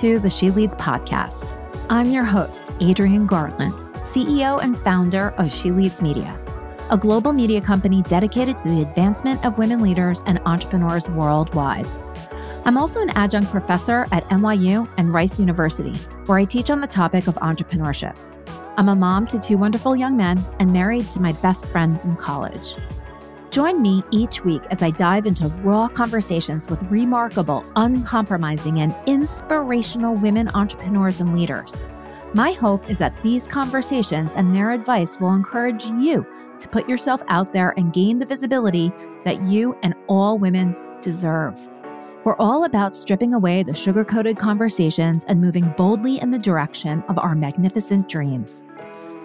to the She Leads podcast. I'm your host, Adrienne Garland, CEO and founder of She Leads Media, a global media company dedicated to the advancement of women leaders and entrepreneurs worldwide. I'm also an adjunct professor at NYU and Rice University, where I teach on the topic of entrepreneurship. I'm a mom to two wonderful young men and married to my best friend from college. Join me each week as I dive into raw conversations with remarkable, uncompromising, and inspirational women entrepreneurs and leaders. My hope is that these conversations and their advice will encourage you to put yourself out there and gain the visibility that you and all women deserve. We're all about stripping away the sugar coated conversations and moving boldly in the direction of our magnificent dreams.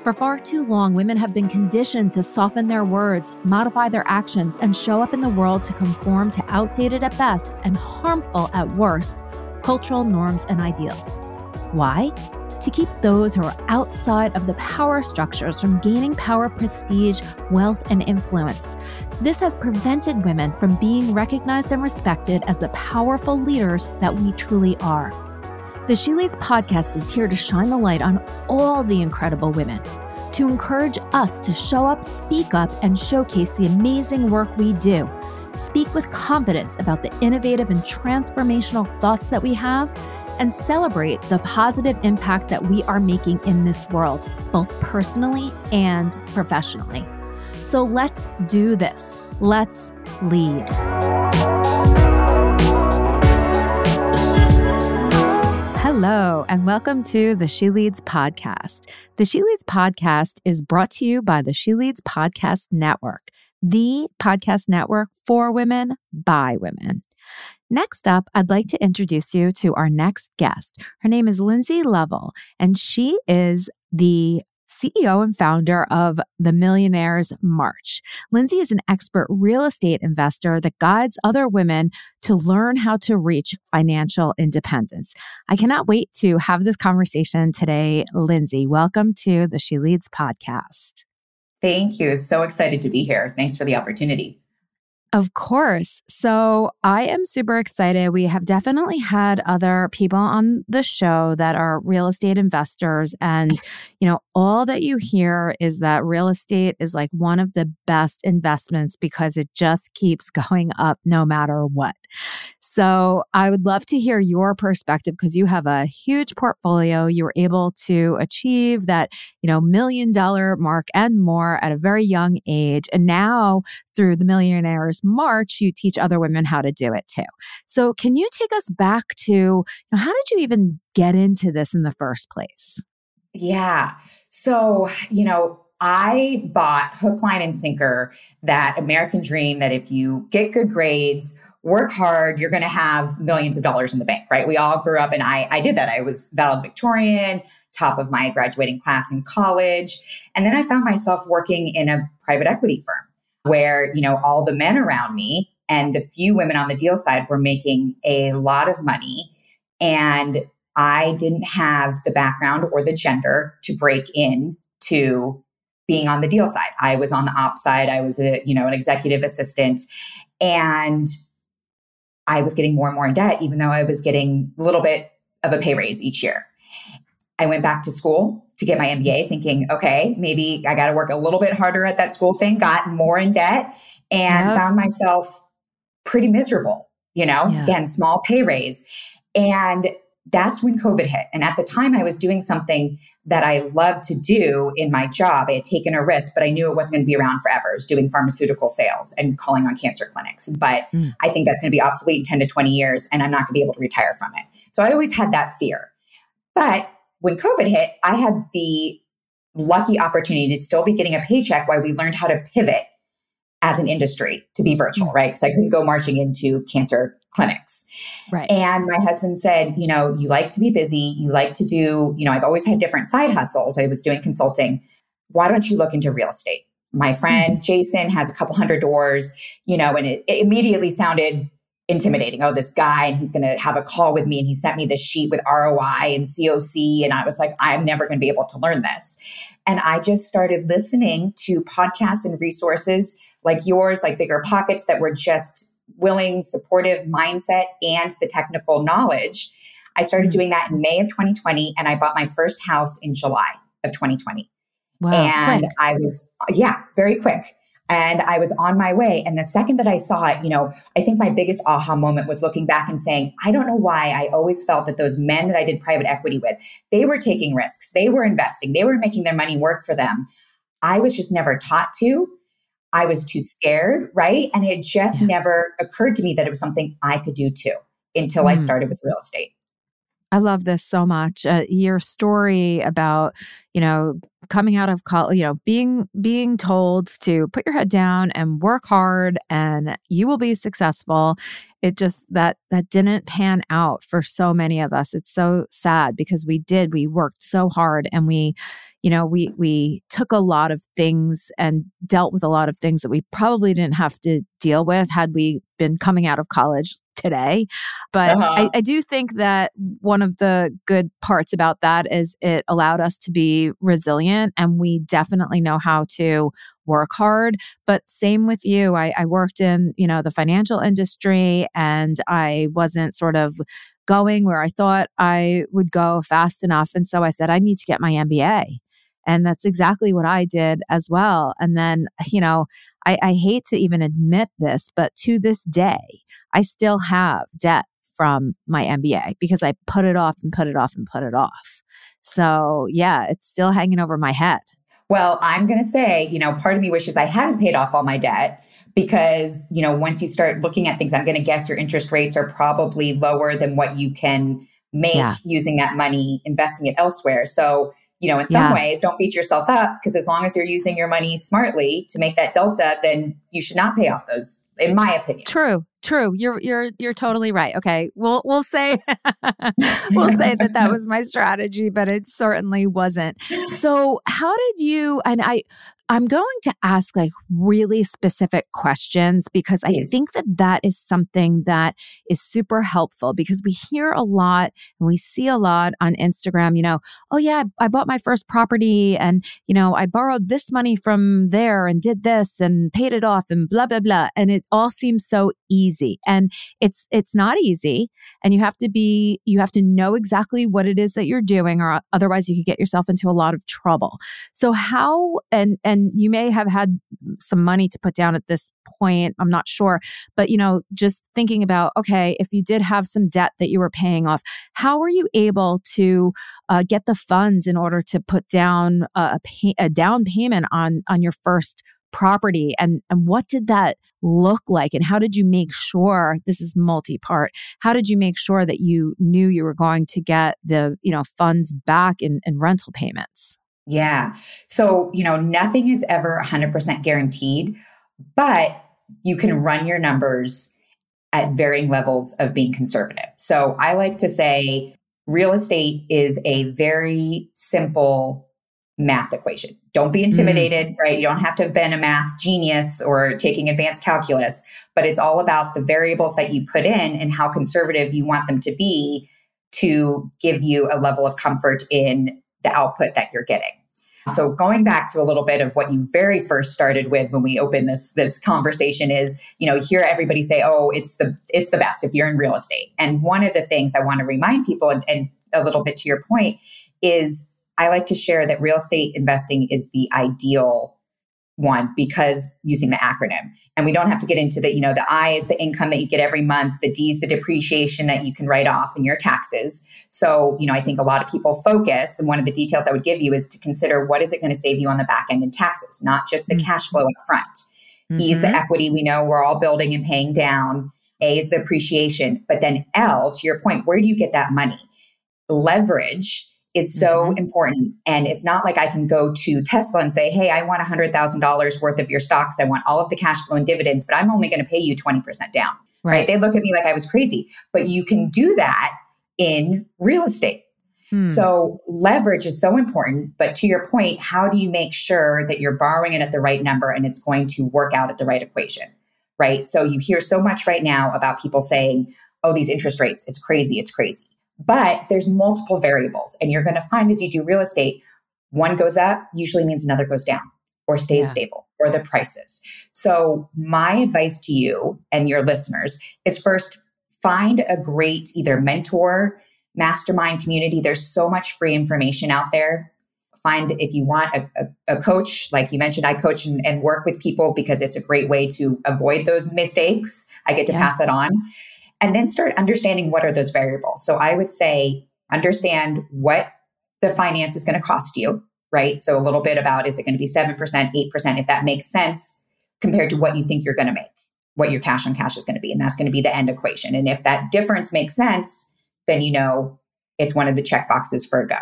For far too long, women have been conditioned to soften their words, modify their actions, and show up in the world to conform to outdated at best and harmful at worst cultural norms and ideals. Why? To keep those who are outside of the power structures from gaining power, prestige, wealth, and influence. This has prevented women from being recognized and respected as the powerful leaders that we truly are. The She Leads podcast is here to shine the light on all the incredible women, to encourage us to show up, speak up, and showcase the amazing work we do. Speak with confidence about the innovative and transformational thoughts that we have, and celebrate the positive impact that we are making in this world, both personally and professionally. So let's do this. Let's lead. Hello, and welcome to the She Leads podcast. The She Leads podcast is brought to you by the She Leads Podcast Network, the podcast network for women by women. Next up, I'd like to introduce you to our next guest. Her name is Lindsey Lovell, and she is the CEO and founder of the Millionaires March. Lindsey is an expert real estate investor that guides other women to learn how to reach financial independence. I cannot wait to have this conversation today. Lindsey, welcome to the She Leads podcast. Thank you. So excited to be here. Thanks for the opportunity. Of course. So I am super excited. We have definitely had other people on the show that are real estate investors. And, you know, all that you hear is that real estate is like one of the best investments because it just keeps going up no matter what. So I would love to hear your perspective because you have a huge portfolio. You were able to achieve that, you know, million dollar mark and more at a very young age. And now through the Millionaires March, you teach other women how to do it too. So can you take us back to you know, how did you even get into this in the first place? Yeah. So, you know, I bought hook, line, and sinker that American dream that if you get good grades, work hard, you're going to have millions of dollars in the bank, right? We all grew up and I, I did that. I was valedictorian, top of my graduating class in college. And then I found myself working in a private equity firm where, you know, all the men around me and the few women on the deal side were making a lot of money. And I didn't have the background or the gender to break in to being on the deal side. I was on the op side. I was a, you know, an executive assistant. And I was getting more and more in debt, even though I was getting a little bit of a pay raise each year. I went back to school to get my MBA thinking, okay, maybe I got to work a little bit harder at that school thing, got more in debt and yep. found myself pretty miserable, you know, yeah. again, small pay raise. And that's when COVID hit. And at the time, I was doing something that I loved to do in my job. I had taken a risk, but I knew it wasn't going to be around forever. I was doing pharmaceutical sales and calling on cancer clinics. But mm. I think that's going to be obsolete in 10 to 20 years, and I'm not going to be able to retire from it. So I always had that fear. But when COVID hit, I had the lucky opportunity to still be getting a paycheck while we learned how to pivot as an industry to be virtual, mm. right? Because I couldn't go marching into cancer clinics. Right. And my husband said, you know, you like to be busy, you like to do, you know, I've always had different side hustles. I was doing consulting. Why don't you look into real estate? My friend mm-hmm. Jason has a couple hundred doors, you know, and it, it immediately sounded intimidating. Oh, this guy, and he's going to have a call with me. And he sent me this sheet with ROI and COC. And I was like, I'm never going to be able to learn this. And I just started listening to podcasts and resources like yours, like Bigger Pockets, that were just willing, supportive mindset and the technical knowledge. I started mm-hmm. doing that in May of 2020 and I bought my first house in July of 2020. Wow, and quick. I was, yeah, very quick. And I was on my way. And the second that I saw it, you know, I think my biggest aha moment was looking back and saying, I don't know why I always felt that those men that I did private equity with, they were taking risks, they were investing, they were making their money work for them. I was just never taught to. I was too scared, right? And it just yeah. never occurred to me that it was something I could do too until mm. I started with real estate. I love this so much. Uh, your story about, you know, coming out of college, you know, being being told to put your head down and work hard and you will be successful. It just that that didn't pan out for so many of us. It's so sad because we did we worked so hard and we you know, we we took a lot of things and dealt with a lot of things that we probably didn't have to deal with had we been coming out of college today. But uh-huh. I, I, do think that one of the good parts about that is it allowed us to be resilient and we definitely know how to work hard. But same with you. I, I worked in, you know, the financial industry and I wasn't sort of going where I thought I would go fast enough. And so I said, I need to get my MBA. And that's exactly what I did as well. And then, you know, I, I hate to even admit this, but to this day, I still have debt from my MBA because I put it off and put it off and put it off. So, yeah, it's still hanging over my head. Well, I'm going to say, you know, part of me wishes I hadn't paid off all my debt because, you know, once you start looking at things, I'm going to guess your interest rates are probably lower than what you can make yeah. using that money investing it elsewhere. So, you know, in some yeah. ways, don't beat yourself up because as long as you're using your money smartly to make that delta, then you should not pay off those, in my opinion. True. True. You're you're you're totally right. Okay. We'll we'll say we'll say that that was my strategy, but it certainly wasn't. So, how did you and I I'm going to ask like really specific questions because I think that that is something that is super helpful because we hear a lot and we see a lot on Instagram, you know, oh yeah, I bought my first property and, you know, I borrowed this money from there and did this and paid it off and blah, blah, blah. And it all seems so easy. And it's, it's not easy. And you have to be, you have to know exactly what it is that you're doing or otherwise you could get yourself into a lot of trouble. So how, and, and and you may have had some money to put down at this point i'm not sure but you know just thinking about okay if you did have some debt that you were paying off how were you able to uh, get the funds in order to put down a, pay, a down payment on on your first property and and what did that look like and how did you make sure this is multi-part how did you make sure that you knew you were going to get the you know funds back in, in rental payments yeah. So, you know, nothing is ever 100% guaranteed, but you can run your numbers at varying levels of being conservative. So, I like to say real estate is a very simple math equation. Don't be intimidated, mm. right? You don't have to have been a math genius or taking advanced calculus, but it's all about the variables that you put in and how conservative you want them to be to give you a level of comfort in the output that you're getting. So going back to a little bit of what you very first started with when we opened this this conversation is, you know, hear everybody say, "Oh, it's the it's the best if you're in real estate." And one of the things I want to remind people and, and a little bit to your point is I like to share that real estate investing is the ideal one because using the acronym. And we don't have to get into the, you know, the I is the income that you get every month, the D is the depreciation that you can write off in your taxes. So, you know, I think a lot of people focus, and one of the details I would give you is to consider what is it going to save you on the back end in taxes, not just the mm-hmm. cash flow up front. Mm-hmm. E is the equity we know we're all building and paying down. A is the appreciation. But then L, to your point, where do you get that money? Leverage is so mm-hmm. important. And it's not like I can go to Tesla and say, hey, I want $100,000 worth of your stocks. I want all of the cash flow and dividends, but I'm only going to pay you 20% down. Right. right. They look at me like I was crazy. But you can do that in real estate. Hmm. So leverage is so important. But to your point, how do you make sure that you're borrowing it at the right number and it's going to work out at the right equation? Right. So you hear so much right now about people saying, oh, these interest rates, it's crazy, it's crazy. But there's multiple variables. And you're going to find as you do real estate, one goes up usually means another goes down or stays yeah. stable or the prices. So, my advice to you and your listeners is first find a great either mentor, mastermind community. There's so much free information out there. Find if you want a, a, a coach, like you mentioned, I coach and, and, work with people because it's a great way to avoid those mistakes. I get to yeah. pass that on. And then start understanding what are those variables. So I would say understand what the finance is going to cost you, right? So a little bit about is it going to be 7%, 8%, if that makes sense compared to what you think you're going to make, what your cash on cash is going to be. And that's going to be the end equation. And if that difference makes sense, then you know it's one of the check boxes for a go.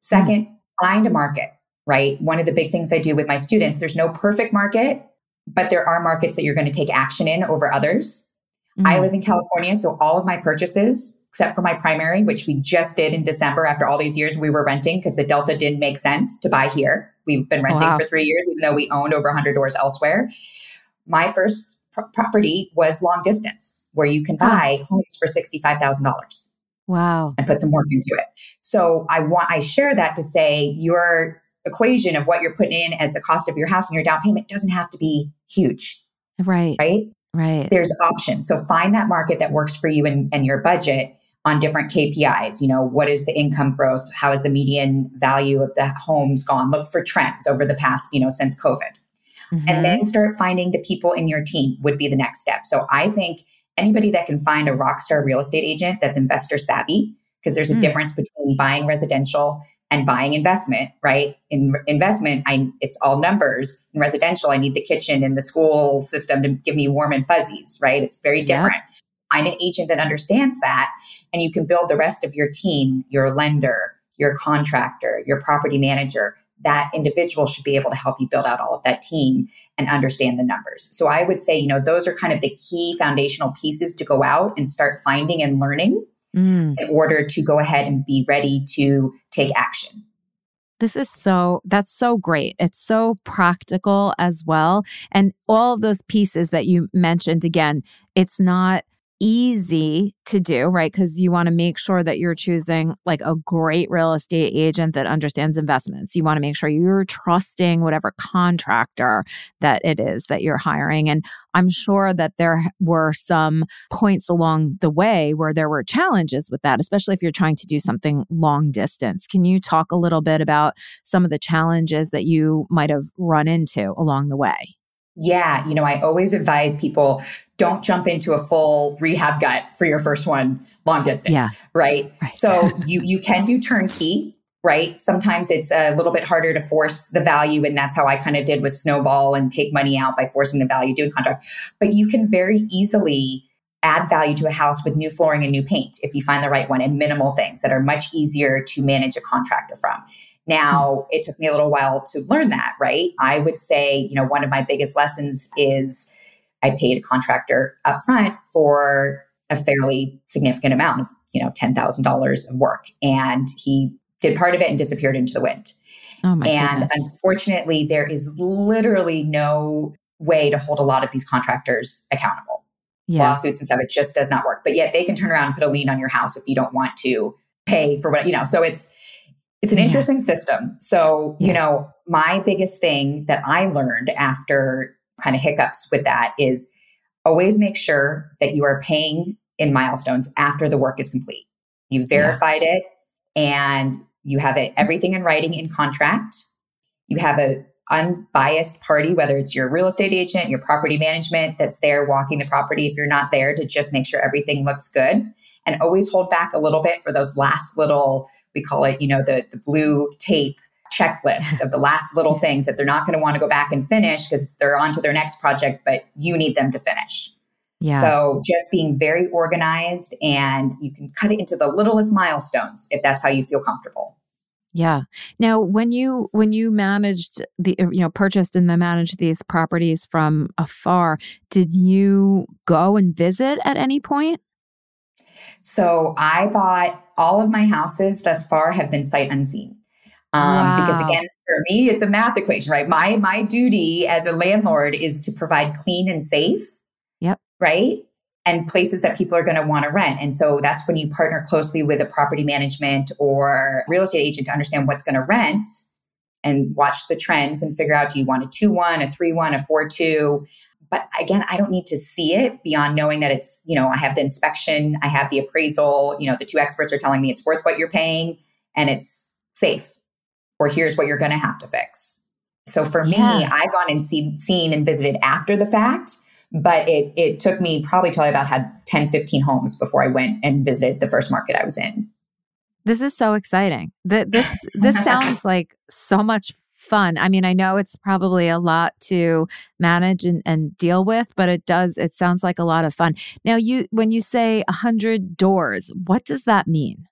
Second, mm-hmm. find a market, right? One of the big things I do with my students, there's no perfect market, but there are markets that you're going to take action in over others. Mm-hmm. I live in California, so all of my purchases, except for my primary, which we just did in December after all these years we were renting because the Delta didn't make sense to buy here. We've been renting wow. for three years, even though we owned over 100 doors elsewhere. My first pr- property was long distance, where you can buy homes for $65,000. Wow. And put some work into it. So I want I share that to say your equation of what you're putting in as the cost of your house and your down payment doesn't have to be huge. Right. Right. Right. There's options. So find that market that works for you and, and your budget on different KPIs. You know, what is the income growth? How is the median value of the homes gone? Look for trends over the past, you know, since COVID. Mm-hmm. And then start finding the people in your team would be the next step. So I think anybody that can find a rock star real estate agent that's investor savvy, because there's a mm. difference between buying residential and buying investment, right? In investment, I it's all numbers. In residential, I need the kitchen and the school system to give me warm and fuzzies, right? It's very different. Yep. Find an agent that understands that, and you can build the rest of your team, your lender, your contractor, your property manager. That individual should be able to help you build out all of that team and understand the numbers. So I would say, you know, those are kind of the key foundational pieces to go out and start finding and learning mm. in order to go ahead and be ready to take action. This is so, that's so great. It's so practical as well. And all of those pieces that you mentioned, again, it's not easy to do, right? Because you want to make sure that you're choosing like a great real estate agent that understands investments. You want to make sure you're trusting whatever contractor that it is that you're hiring. And I'm sure that there were some points along the way where there were challenges with that, especially if you're trying to do something long distance. Can you talk a little bit about some of the challenges that you might have run into along the way? Yeah, you know, I always advise people don't jump into a full rehab gut for your first one long distance, yeah. right? right. So you you can do turnkey, right? Sometimes it's a little bit harder to force the value and that's how I kind of did with snowball and take money out by forcing the value doing contract. But you can very easily add value to a house with new flooring and new paint if you find the right one and minimal things that are much easier to manage a contractor from. Now, hmm. it took me a little while to learn that, right? I would say, you know, one of my biggest lessons is I paid a contractor upfront for a fairly significant amount of, you know, $10,000 of work. And he did part of it and disappeared into the wind. Oh my and goodness. unfortunately, there is literally no way to hold a lot of these contractors accountable. Yeah. Lawsuits and stuff, it just does not work. But yet they can turn around and put a lien on your house if you don't want to pay for what, you know, so it's, it's an yeah. interesting system. So, yes. you know, my biggest thing that I learned after kind of hiccups with that is always make sure that you are paying in milestones after the work is complete. You've verified yeah. it and you have it everything in writing in contract. You have a unbiased party, whether it's your real estate agent, your property management that's there walking the property if you're not there to just make sure everything looks good. And always hold back a little bit for those last little, we call it, you know, the the blue tape checklist of the last little things that they're not going to want to go back and finish because they're on to their next project, but you need them to finish. Yeah. So just being very organized and you can cut it into the littlest milestones if that's how you feel comfortable. Yeah. Now, when you when you managed the you know purchased and then managed these properties from afar, did you go and visit at any point? So I bought all of my houses thus far have been sight unseen. Um, wow. Because again, for me, it's a math equation, right? My my duty as a landlord is to provide clean and safe. Yep. Right. And places that people are going to want to rent. And so that's when you partner closely with a property management or real estate agent to understand what's going to rent and watch the trends and figure out do you want a 2 1, a 3 1, a 4 2. but again, I don't need to see it beyond knowing that it's, you know, I have the inspection, I have the appraisal, you know, the two experts are telling me it's worth what you're paying and it's safe, or here's what you're going to have to fix. So for yeah. me, I've gone and see, seen and visited after the fact, but it, it took me probably till I about had 10, 15 homes before I went and visited the first market I was in. This is so exciting. The, this this sounds like so much fun. I mean, I know it's probably a lot to manage and, and deal with, but it does, it sounds like a lot of fun. Now, you, when you say a 100 doors, what does that mean?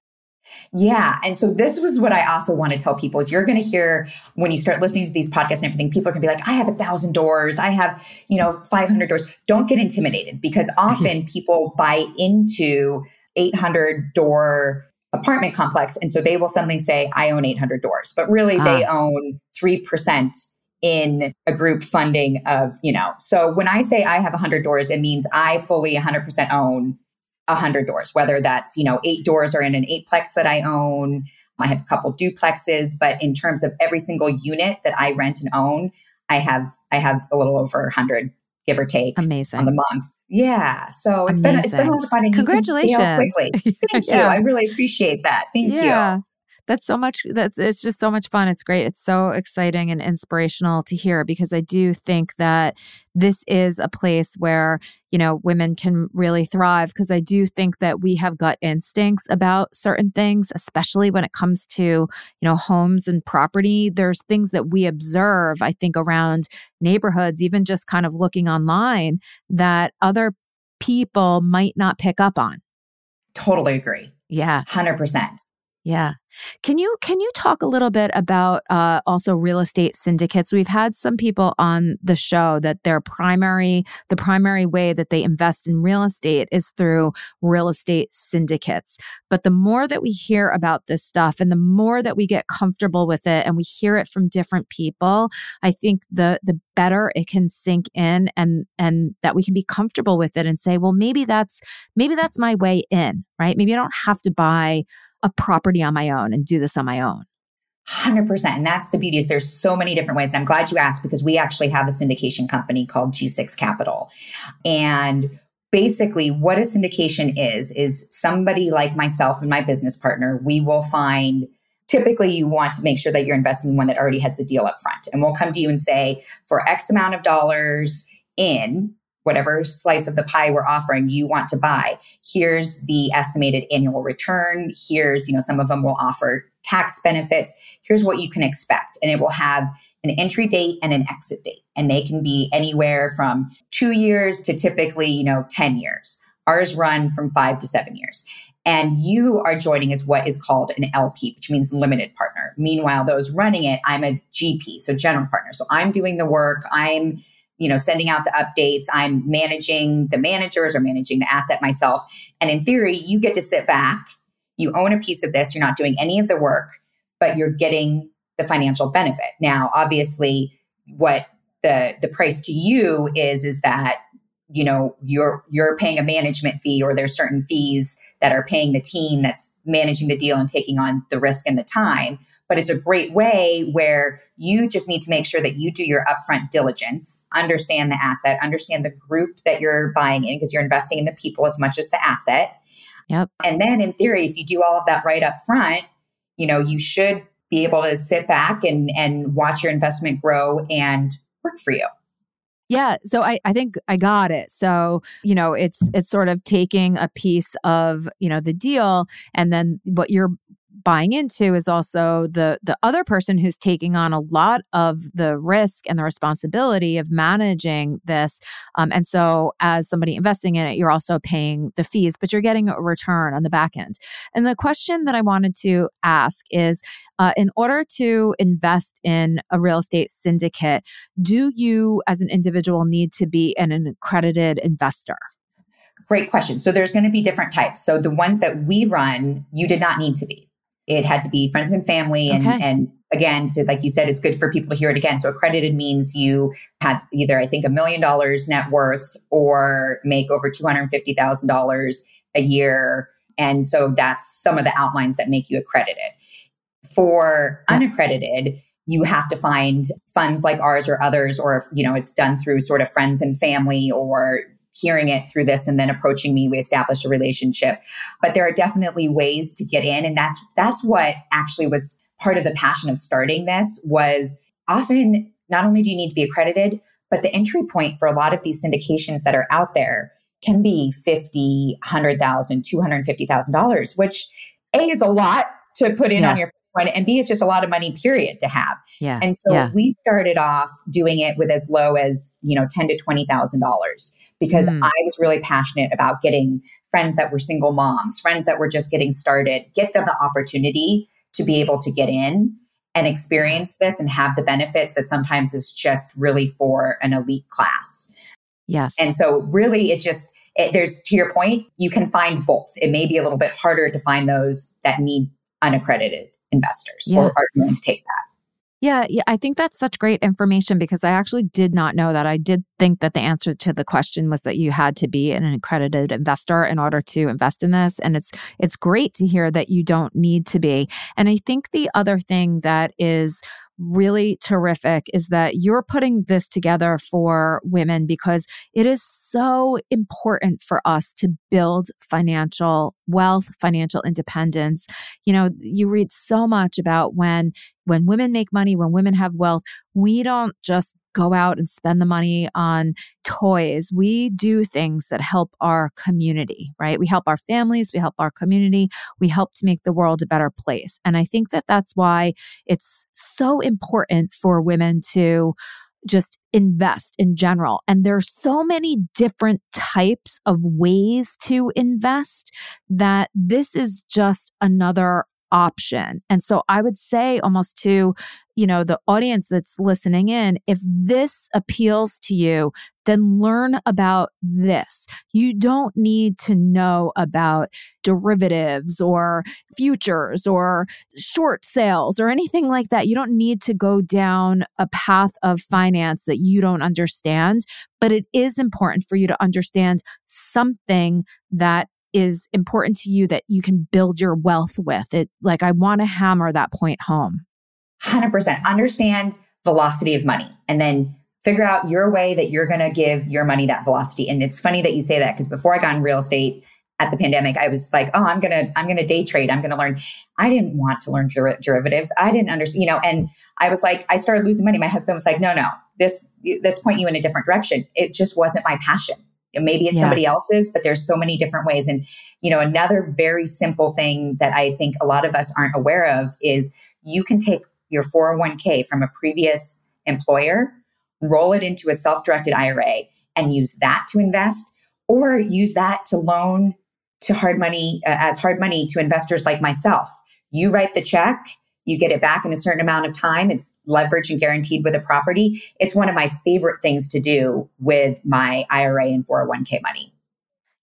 Yeah. And so this was what I also want to tell people is you're going to hear when you start listening to these podcasts and everything, people are going to be like, I have a thousand doors. I have, you know, 500 doors. Don't get intimidated because often people buy into 800 door apartment complex. And so they will suddenly say, I own 800 doors, but really ah. they own 3% in a group funding of, you know, so when I say I have 100 doors, it means I fully 100% own 100 doors, whether that's, you know, eight doors are in an eightplex that I own. I have a couple duplexes, but in terms of every single unit that I rent and own, I have I have a little over 100 give or take amazing on the month yeah so it's Amazing. been it's been a lot of fun and congratulations quickly thank yeah. you i really appreciate that thank yeah. you that's so much that's it's just so much fun. It's great. It's so exciting and inspirational to hear because i do think that this is a place where you know women can really thrive because i do think that we have gut instincts about certain things especially when it comes to you know homes and property. There's things that we observe i think around neighborhoods even just kind of looking online that other people might not pick up on. Totally agree. Yeah. 100% yeah. Can you can you talk a little bit about uh, also real estate syndicates? We've had some people on the show that their primary the primary way that they invest in real estate is through real estate syndicates. But the more that we hear about this stuff and the more that we get comfortable with it and we hear it from different people, I think the the better it can sink in and and that we can be comfortable with it and say, well, maybe that's maybe that's my way in, right? Maybe I don't have to buy a property on my own and do this on my own. 100%. And that's the beauty is there's so many different ways. And I'm glad you asked because we actually have a syndication company called G6 Capital. And basically what a syndication is, is somebody like myself and my business partner, we will find typically you want to make sure that you're investing in one that already has the deal up front. And we'll come to you and say, for X amount of dollars in, whatever slice of the pie we're offering you want to buy here's the estimated annual return here's you know some of them will offer tax benefits here's what you can expect and it will have an entry date and an exit date and they can be anywhere from 2 years to typically you know 10 years ours run from 5 to 7 years and you are joining as what is called an LP, which means limited partner. Meanwhile, those running it, I'm a GP, so general partner. So I'm doing the work. I'm you know, sending out the updates. I'm managing the managers or managing the asset myself. And in theory, you get to sit back, you own a piece of this, you're not doing any of the work, but you're getting the financial benefit. Now, obviously, what the the price to you is is that you know you're you're paying a management fee or there's certain fees that are paying the team that's managing the deal and taking on the risk and the time but it's a great way where you just need to make sure that you do your upfront diligence, understand the asset, understand the group that you're buying in because you're investing in the people as much as the asset. Yep. And then in theory, if you do all of that right up front, you know, you should be able to sit back and and watch your investment grow and work for you. Yeah, so I, I think I got it. So, you know, it's it's sort of taking a piece of, you know, the deal and then what you're buying into is also the the other person who's taking on a lot of the risk and the responsibility of managing this um, and so as somebody investing in it you're also paying the fees but you're getting a return on the back end and the question that i wanted to ask is uh, in order to invest in a real estate syndicate do you as an individual need to be an accredited investor Great question. So there's going to be different types. So the ones that we run, you did not need to be. It had to be friends and family. And, okay. and again, to, like you said, it's good for people to hear it again. So accredited means you have either, I think, a million dollars net worth or make over $250,000 a year. And so that's some of the outlines that make you accredited. For unaccredited, you have to find funds like ours or others, or if, you know, it's done through sort of friends and family or hearing it through this and then approaching me we established a relationship. But there are definitely ways to get in. And that's that's what actually was part of the passion of starting this was often not only do you need to be accredited but the entry point for a lot of these syndications that are out there can be 50 100000 $250000 which a is a lot to put in yeah. on your one and b is just a lot of money period to have. Yeah. And so yeah. we started off doing it with as low as you know 10 to $20000 because mm. I was really passionate about getting friends that were single moms, friends that were just getting started, get them the opportunity to be able to get in and experience this and have the benefits that sometimes is just really for an elite class. Yes. And so, really, it just, it, there's to your point, you can find both. It may be a little bit harder to find those that need unaccredited investors yeah. or are willing to take that. Yeah, yeah, I think that's such great information because I actually did not know that. I did think that the answer to the question was that you had to be an accredited investor in order to invest in this and it's it's great to hear that you don't need to be. And I think the other thing that is really terrific is that you're putting this together for women because it is so important for us to build financial wealth, financial independence. You know, you read so much about when when women make money, when women have wealth, we don't just go out and spend the money on toys. We do things that help our community, right? We help our families, we help our community, we help to make the world a better place. And I think that that's why it's so important for women to just invest in general. And there's so many different types of ways to invest that this is just another option. And so I would say almost to, you know, the audience that's listening in, if this appeals to you, then learn about this. You don't need to know about derivatives or futures or short sales or anything like that. You don't need to go down a path of finance that you don't understand, but it is important for you to understand something that is important to you that you can build your wealth with. It like I want to hammer that point home. 100%. Understand velocity of money and then figure out your way that you're going to give your money that velocity. And it's funny that you say that because before I got in real estate at the pandemic, I was like, "Oh, I'm going to I'm going to day trade. I'm going to learn." I didn't want to learn der- derivatives. I didn't understand, you know, and I was like I started losing money. My husband was like, "No, no. This this point you in a different direction." It just wasn't my passion. Maybe it's yeah. somebody else's, but there's so many different ways. And, you know, another very simple thing that I think a lot of us aren't aware of is you can take your 401k from a previous employer, roll it into a self directed IRA, and use that to invest, or use that to loan to hard money uh, as hard money to investors like myself. You write the check you get it back in a certain amount of time. It's leveraged and guaranteed with a property. It's one of my favorite things to do with my IRA and 401k money.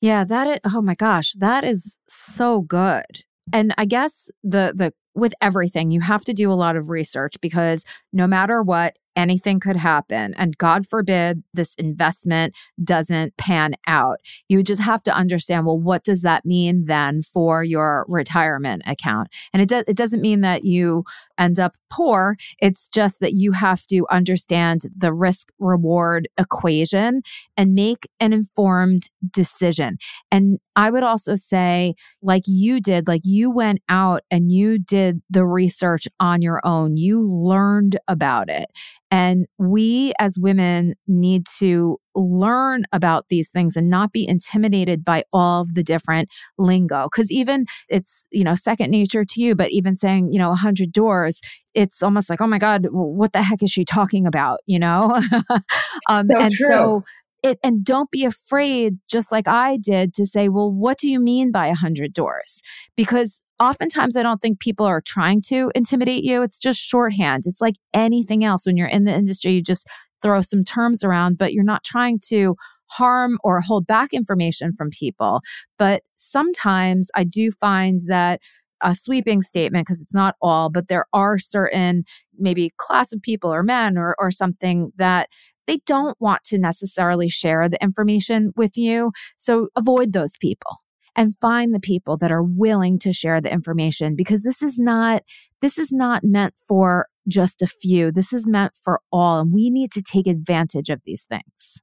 Yeah, that is, oh my gosh, that is so good. And I guess the the with everything, you have to do a lot of research because no matter what, anything could happen. And God forbid this investment doesn't pan out. You just have to understand well, what does that mean then for your retirement account? And it, do- it doesn't mean that you end up poor. It's just that you have to understand the risk reward equation and make an informed decision. And I would also say, like you did, like you went out and you did the research on your own, you learned about it. And we as women need to learn about these things and not be intimidated by all of the different lingo. Cause even it's, you know, second nature to you, but even saying, you know, a hundred doors, it's almost like, oh my God, what the heck is she talking about? You know? um, so and true. so it, and don't be afraid, just like I did, to say, well, what do you mean by a hundred doors? Because oftentimes I don't think people are trying to intimidate you. It's just shorthand. It's like anything else. When you're in the industry, you just throw some terms around, but you're not trying to harm or hold back information from people. But sometimes I do find that a sweeping statement because it's not all, but there are certain maybe class of people or men or, or something that they don't want to necessarily share the information with you. So avoid those people and find the people that are willing to share the information because this is not this is not meant for just a few. This is meant for all, and we need to take advantage of these things.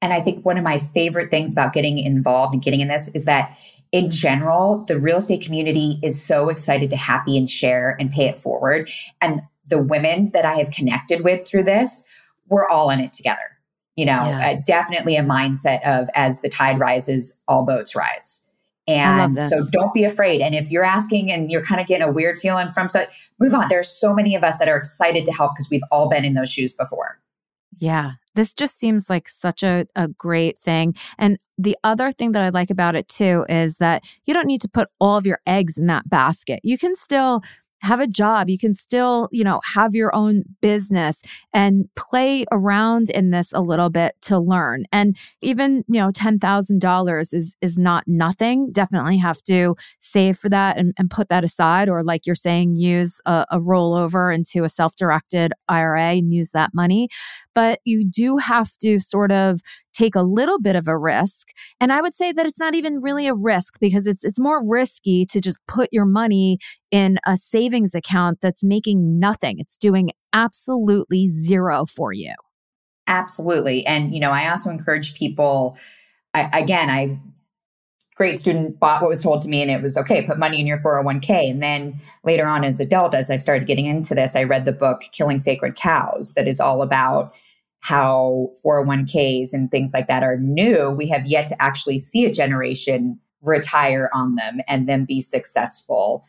And I think one of my favorite things about getting involved and getting in this is that in general, the real estate community is so excited to happy and share and pay it forward. And the women that I have connected with through this, we're all in it together. You know, yeah. uh, definitely a mindset of as the tide rises, all boats rise. And so don't be afraid. And if you're asking and you're kind of getting a weird feeling from so move on. There's so many of us that are excited to help because we've all been in those shoes before. Yeah, this just seems like such a, a great thing. And the other thing that I like about it too is that you don't need to put all of your eggs in that basket. You can still have a job. You can still, you know, have your own business and play around in this a little bit to learn. And even, you know, $10,000 is, is not nothing. Definitely have to save for that and, and put that aside. Or like you're saying, use a, a rollover into a self-directed IRA and use that money. But you do have to sort of take a little bit of a risk. And I would say that it's not even really a risk because it's it's more risky to just put your money in a savings account that's making nothing. It's doing absolutely zero for you. Absolutely. And you know, I also encourage people I, again, I great student bought what was told to me and it was okay put money in your 401k and then later on as adult as i started getting into this i read the book killing sacred cows that is all about how 401ks and things like that are new, we have yet to actually see a generation retire on them and then be successful.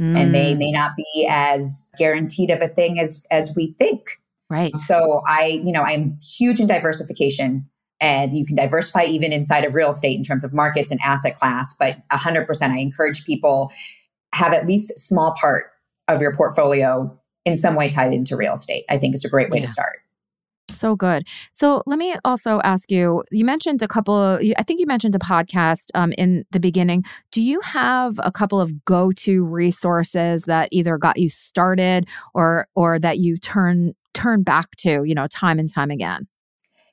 Mm. And they mm. may not be as guaranteed of a thing as as we think. Right. So I, you know, I'm huge in diversification and you can diversify even inside of real estate in terms of markets and asset class, but 100% I encourage people have at least a small part of your portfolio in some way tied into real estate. I think it's a great way yeah. to start. So good. So let me also ask you you mentioned a couple of, I think you mentioned a podcast um, in the beginning. Do you have a couple of go to resources that either got you started or, or that you turn, turn back to, you know, time and time again?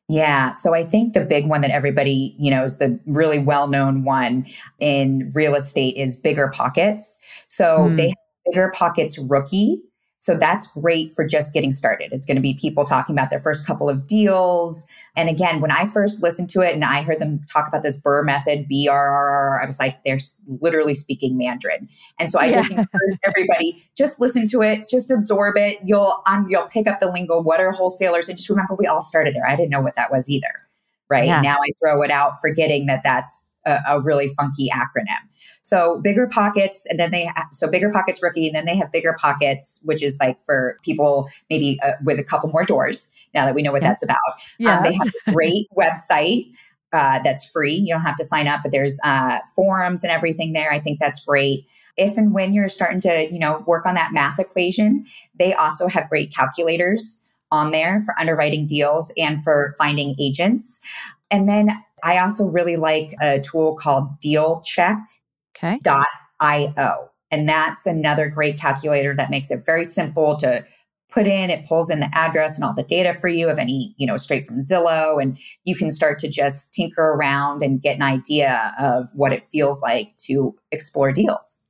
Yeah. So I think the big one that everybody, you know, is the really well known one in real estate is Bigger Pockets. So mm. they have Bigger Pockets Rookie so that's great for just getting started. It's going to be people talking about their first couple of deals. And again, when I first listened to it and I heard them talk about this BRRRR method, B R R R, I was like, they're literally speaking Mandarin. And so I yeah. just encourage everybody, just listen to it, just absorb it. You'll um, you'll pick up the lingo. What are wholesalers? And just remember, we all started there. I didn't know what that was either. Right yeah. now, I throw it out, forgetting that that's a, a really funky acronym. So bigger pockets, and then they ha- so bigger pockets rookie, and then they have bigger pockets, which is like for people maybe uh, with a couple more doors. Now that we know what that's about, yes. um, they have a great website. Uh, that's free. You don't have to sign up, but there's uh, forums and everything there. I think that's great. If and when you're starting to, you know, work on that math equation, they also have great calculators on there for underwriting deals and for finding agents. And then I also really like a tool called DealCheck. Okay. Dot io. And that's another great calculator that makes it very simple to put in. It pulls in the address and all the data for you of any, you know, straight from Zillow. And you can start to just tinker around and get an idea of what it feels like to explore deals.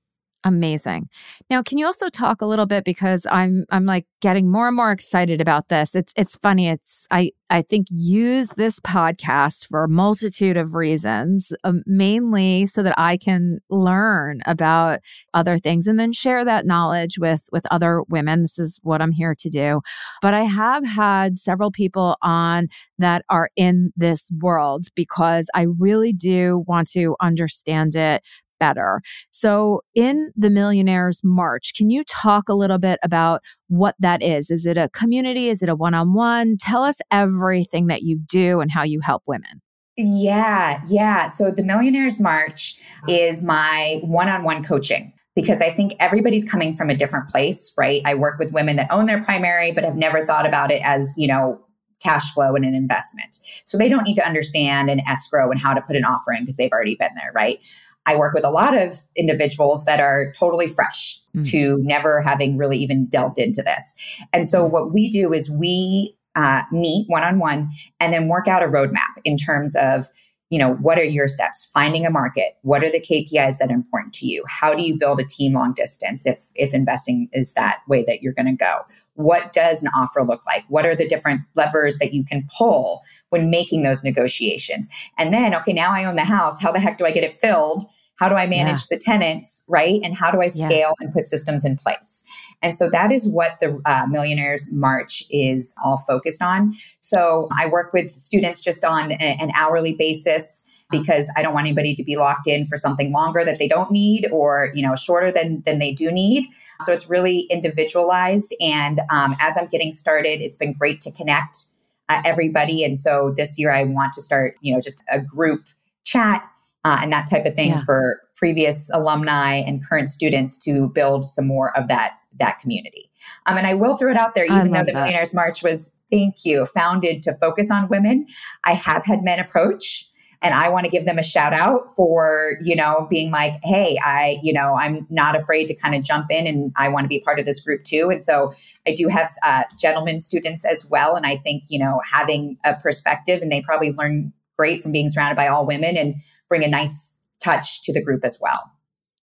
Amazing. Now, can you also talk a little bit because I'm I'm like getting more and more excited about this. It's it's funny. It's I I think use this podcast for a multitude of reasons, um, mainly so that I can learn about other things and then share that knowledge with with other women. This is what I'm here to do. But I have had several people on that are in this world because I really do want to understand it better. So, in the Millionaires March, can you talk a little bit about what that is? Is it a community? Is it a one on one? Tell us everything that you do and how you help women. Yeah, yeah. So, the Millionaires March is my one on one coaching because I think everybody's coming from a different place, right? I work with women that own their primary but have never thought about it as, you know, cash flow and an investment. So they don't need to understand an escrow and how to put an offer in because they've already been there, right? I work with a lot of individuals that are totally fresh mm. to never having really even delved into this. And so, mm. what we do is we uh, meet one on one and then work out a roadmap in terms of you know what are your steps finding a market what are the kpis that are important to you how do you build a team long distance if if investing is that way that you're going to go what does an offer look like? What are the different levers that you can pull when making those negotiations? And then, okay, now I own the house. How the heck do I get it filled? How do I manage yeah. the tenants, right? And how do I scale yeah. and put systems in place? And so that is what the uh, Millionaires March is all focused on. So I work with students just on a, an hourly basis because I don't want anybody to be locked in for something longer that they don't need or you know shorter than than they do need. So it's really individualized. And um, as I'm getting started, it's been great to connect uh, everybody. And so this year I want to start you know just a group chat uh, and that type of thing yeah. for previous alumni and current students to build some more of that that community. Um, and I will throw it out there, even though the that. Millionaires March was, thank you, founded to focus on women. I have had men approach and I want to give them a shout out for, you know, being like, hey, I, you know, I'm not afraid to kind of jump in and I want to be part of this group too. And so I do have uh, gentlemen students as well. And I think, you know, having a perspective and they probably learn great from being surrounded by all women and bring a nice touch to the group as well.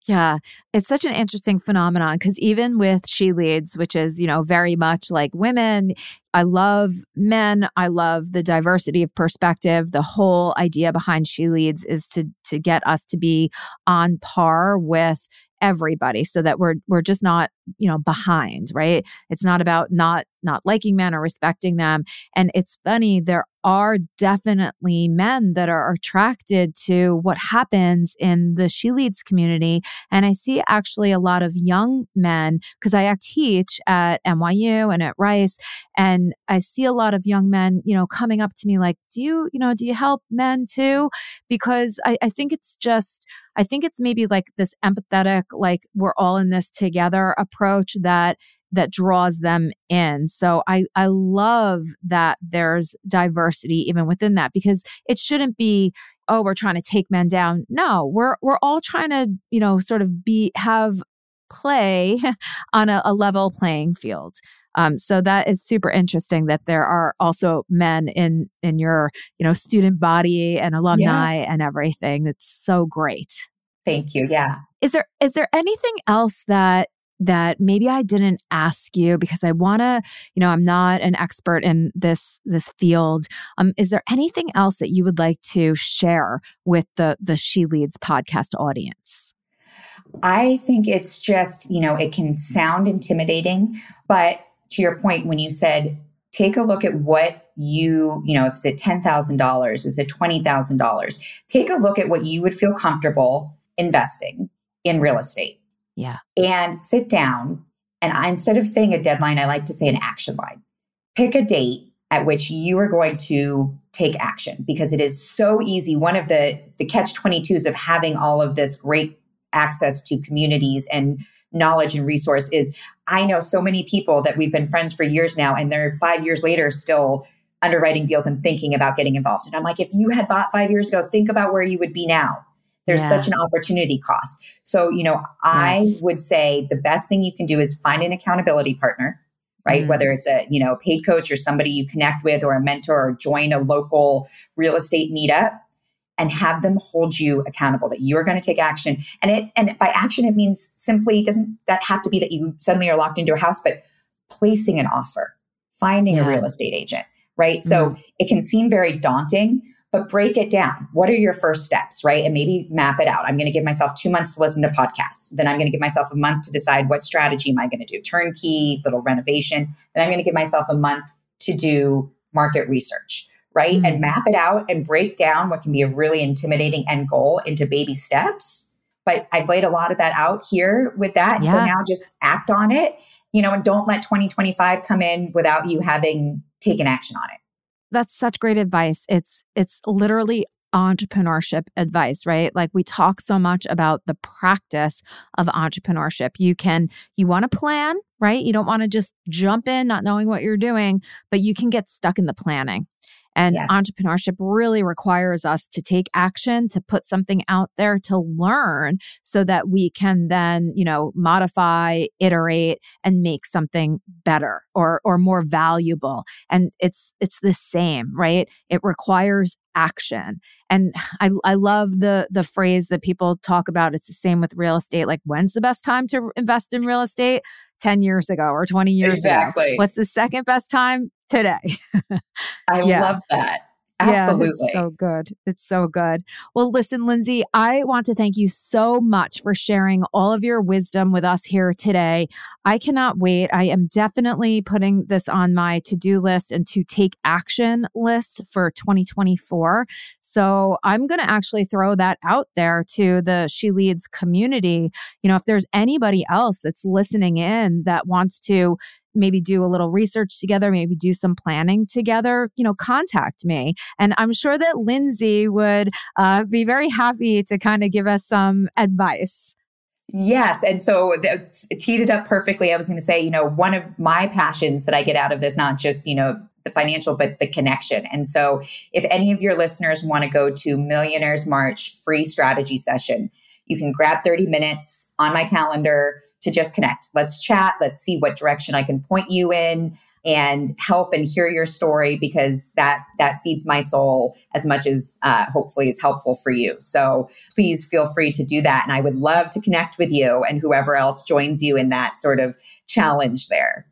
Yeah, it's such an interesting phenomenon because even with She Leads, which is, you know, very much like women, I love men. I love the diversity of perspective. The whole idea behind She Leads is to to get us to be on par with everybody so that we're we're just not you know behind right it's not about not not liking men or respecting them and it's funny there are definitely men that are attracted to what happens in the she leads community. And i see actually a lot of young men because i teach at nyu and at rice and i see a lot of young men you know coming up to me like do you you know do you help men too? Because i, I think it's just I think it's maybe like this empathetic, like we're all in this together approach that that draws them in. So I I love that there's diversity even within that because it shouldn't be oh we're trying to take men down. No, we're we're all trying to, you know, sort of be have play on a, a level playing field. Um, so that is super interesting that there are also men in in your you know student body and alumni yeah. and everything. It's so great. Thank you. Yeah. Is there is there anything else that that maybe I didn't ask you because I want to, you know, I'm not an expert in this this field. Um, is there anything else that you would like to share with the the She Leads podcast audience? I think it's just, you know, it can sound intimidating, but to your point, when you said, take a look at what you, you know, is it $10,000? Is it $20,000? Take a look at what you would feel comfortable investing in real estate. Yeah. And sit down. And I, instead of saying a deadline, I like to say an action line. Pick a date at which you are going to take action because it is so easy. One of the, the catch 22s of having all of this great access to communities and knowledge and resource is I know so many people that we've been friends for years now, and they're five years later still underwriting deals and thinking about getting involved. And I'm like, if you had bought five years ago, think about where you would be now. There's yeah. such an opportunity cost. So, you know, I yes. would say the best thing you can do is find an accountability partner, right? Mm-hmm. Whether it's a, you know, paid coach or somebody you connect with or a mentor or join a local real estate meetup and have them hold you accountable that you are going to take action. And it and by action it means simply doesn't that have to be that you suddenly are locked into a house, but placing an offer, finding yeah. a real estate agent, right? Mm-hmm. So it can seem very daunting, but break it down. What are your first steps, right? And maybe map it out. I'm going to give myself two months to listen to podcasts. Then I'm going to give myself a month to decide what strategy am I going to do turnkey, little renovation. Then I'm going to give myself a month to do market research, right? Mm-hmm. And map it out and break down what can be a really intimidating end goal into baby steps. But I've laid a lot of that out here with that. Yeah. So now just act on it, you know, and don't let 2025 come in without you having taken action on it that's such great advice. It's it's literally entrepreneurship advice, right? Like we talk so much about the practice of entrepreneurship. You can you want to plan, right? You don't want to just jump in not knowing what you're doing, but you can get stuck in the planning. And yes. entrepreneurship really requires us to take action, to put something out there, to learn so that we can then, you know, modify, iterate, and make something better or or more valuable. And it's it's the same, right? It requires action. And I, I love the the phrase that people talk about. It's the same with real estate. Like, when's the best time to invest in real estate? 10 years ago or 20 years exactly. ago. What's the second best time? Today. I yeah. love that. Absolutely. Yeah, so good. It's so good. Well, listen, Lindsey, I want to thank you so much for sharing all of your wisdom with us here today. I cannot wait. I am definitely putting this on my to do list and to take action list for 2024. So I'm going to actually throw that out there to the She Leads community. You know, if there's anybody else that's listening in that wants to maybe do a little research together, maybe do some planning together, you know, contact me. And I'm sure that Lindsey would uh, be very happy to kind of give us some advice. Yes. And so it teed it up perfectly. I was going to say, you know, one of my passions that I get out of this, not just, you know, the financial, but the connection. And so if any of your listeners want to go to Millionaires March free strategy session, you can grab 30 minutes on my calendar to just connect. Let's chat. Let's see what direction I can point you in and help and hear your story because that that feeds my soul as much as uh, hopefully is helpful for you so please feel free to do that and i would love to connect with you and whoever else joins you in that sort of challenge there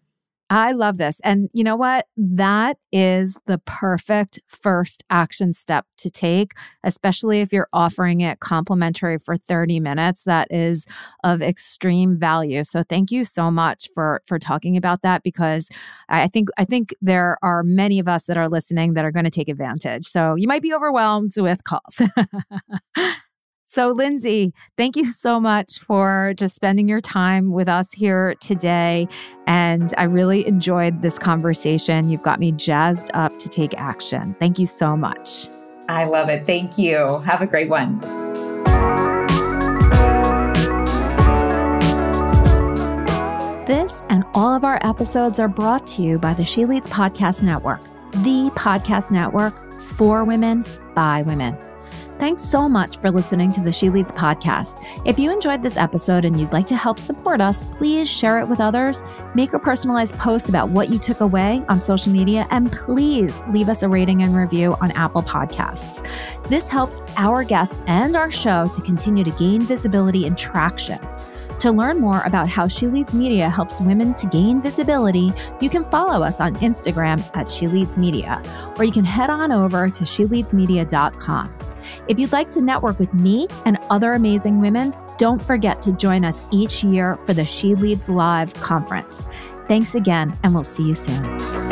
I love this. And you know what? That is the perfect first action step to take, especially if you're offering it complimentary for 30 minutes. That is of extreme value. So thank you so much for for talking about that because I think I think there are many of us that are listening that are going to take advantage. So you might be overwhelmed with calls. So, Lindsey, thank you so much for just spending your time with us here today. And I really enjoyed this conversation. You've got me jazzed up to take action. Thank you so much. I love it. Thank you. Have a great one. This and all of our episodes are brought to you by the She Leads Podcast Network, the podcast network for women by women. Thanks so much for listening to the She Leads podcast. If you enjoyed this episode and you'd like to help support us, please share it with others, make a personalized post about what you took away on social media, and please leave us a rating and review on Apple Podcasts. This helps our guests and our show to continue to gain visibility and traction. To learn more about how She Leads Media helps women to gain visibility, you can follow us on Instagram at She Leads Media, or you can head on over to SheLeadsMedia.com. If you'd like to network with me and other amazing women, don't forget to join us each year for the She Leads Live conference. Thanks again, and we'll see you soon.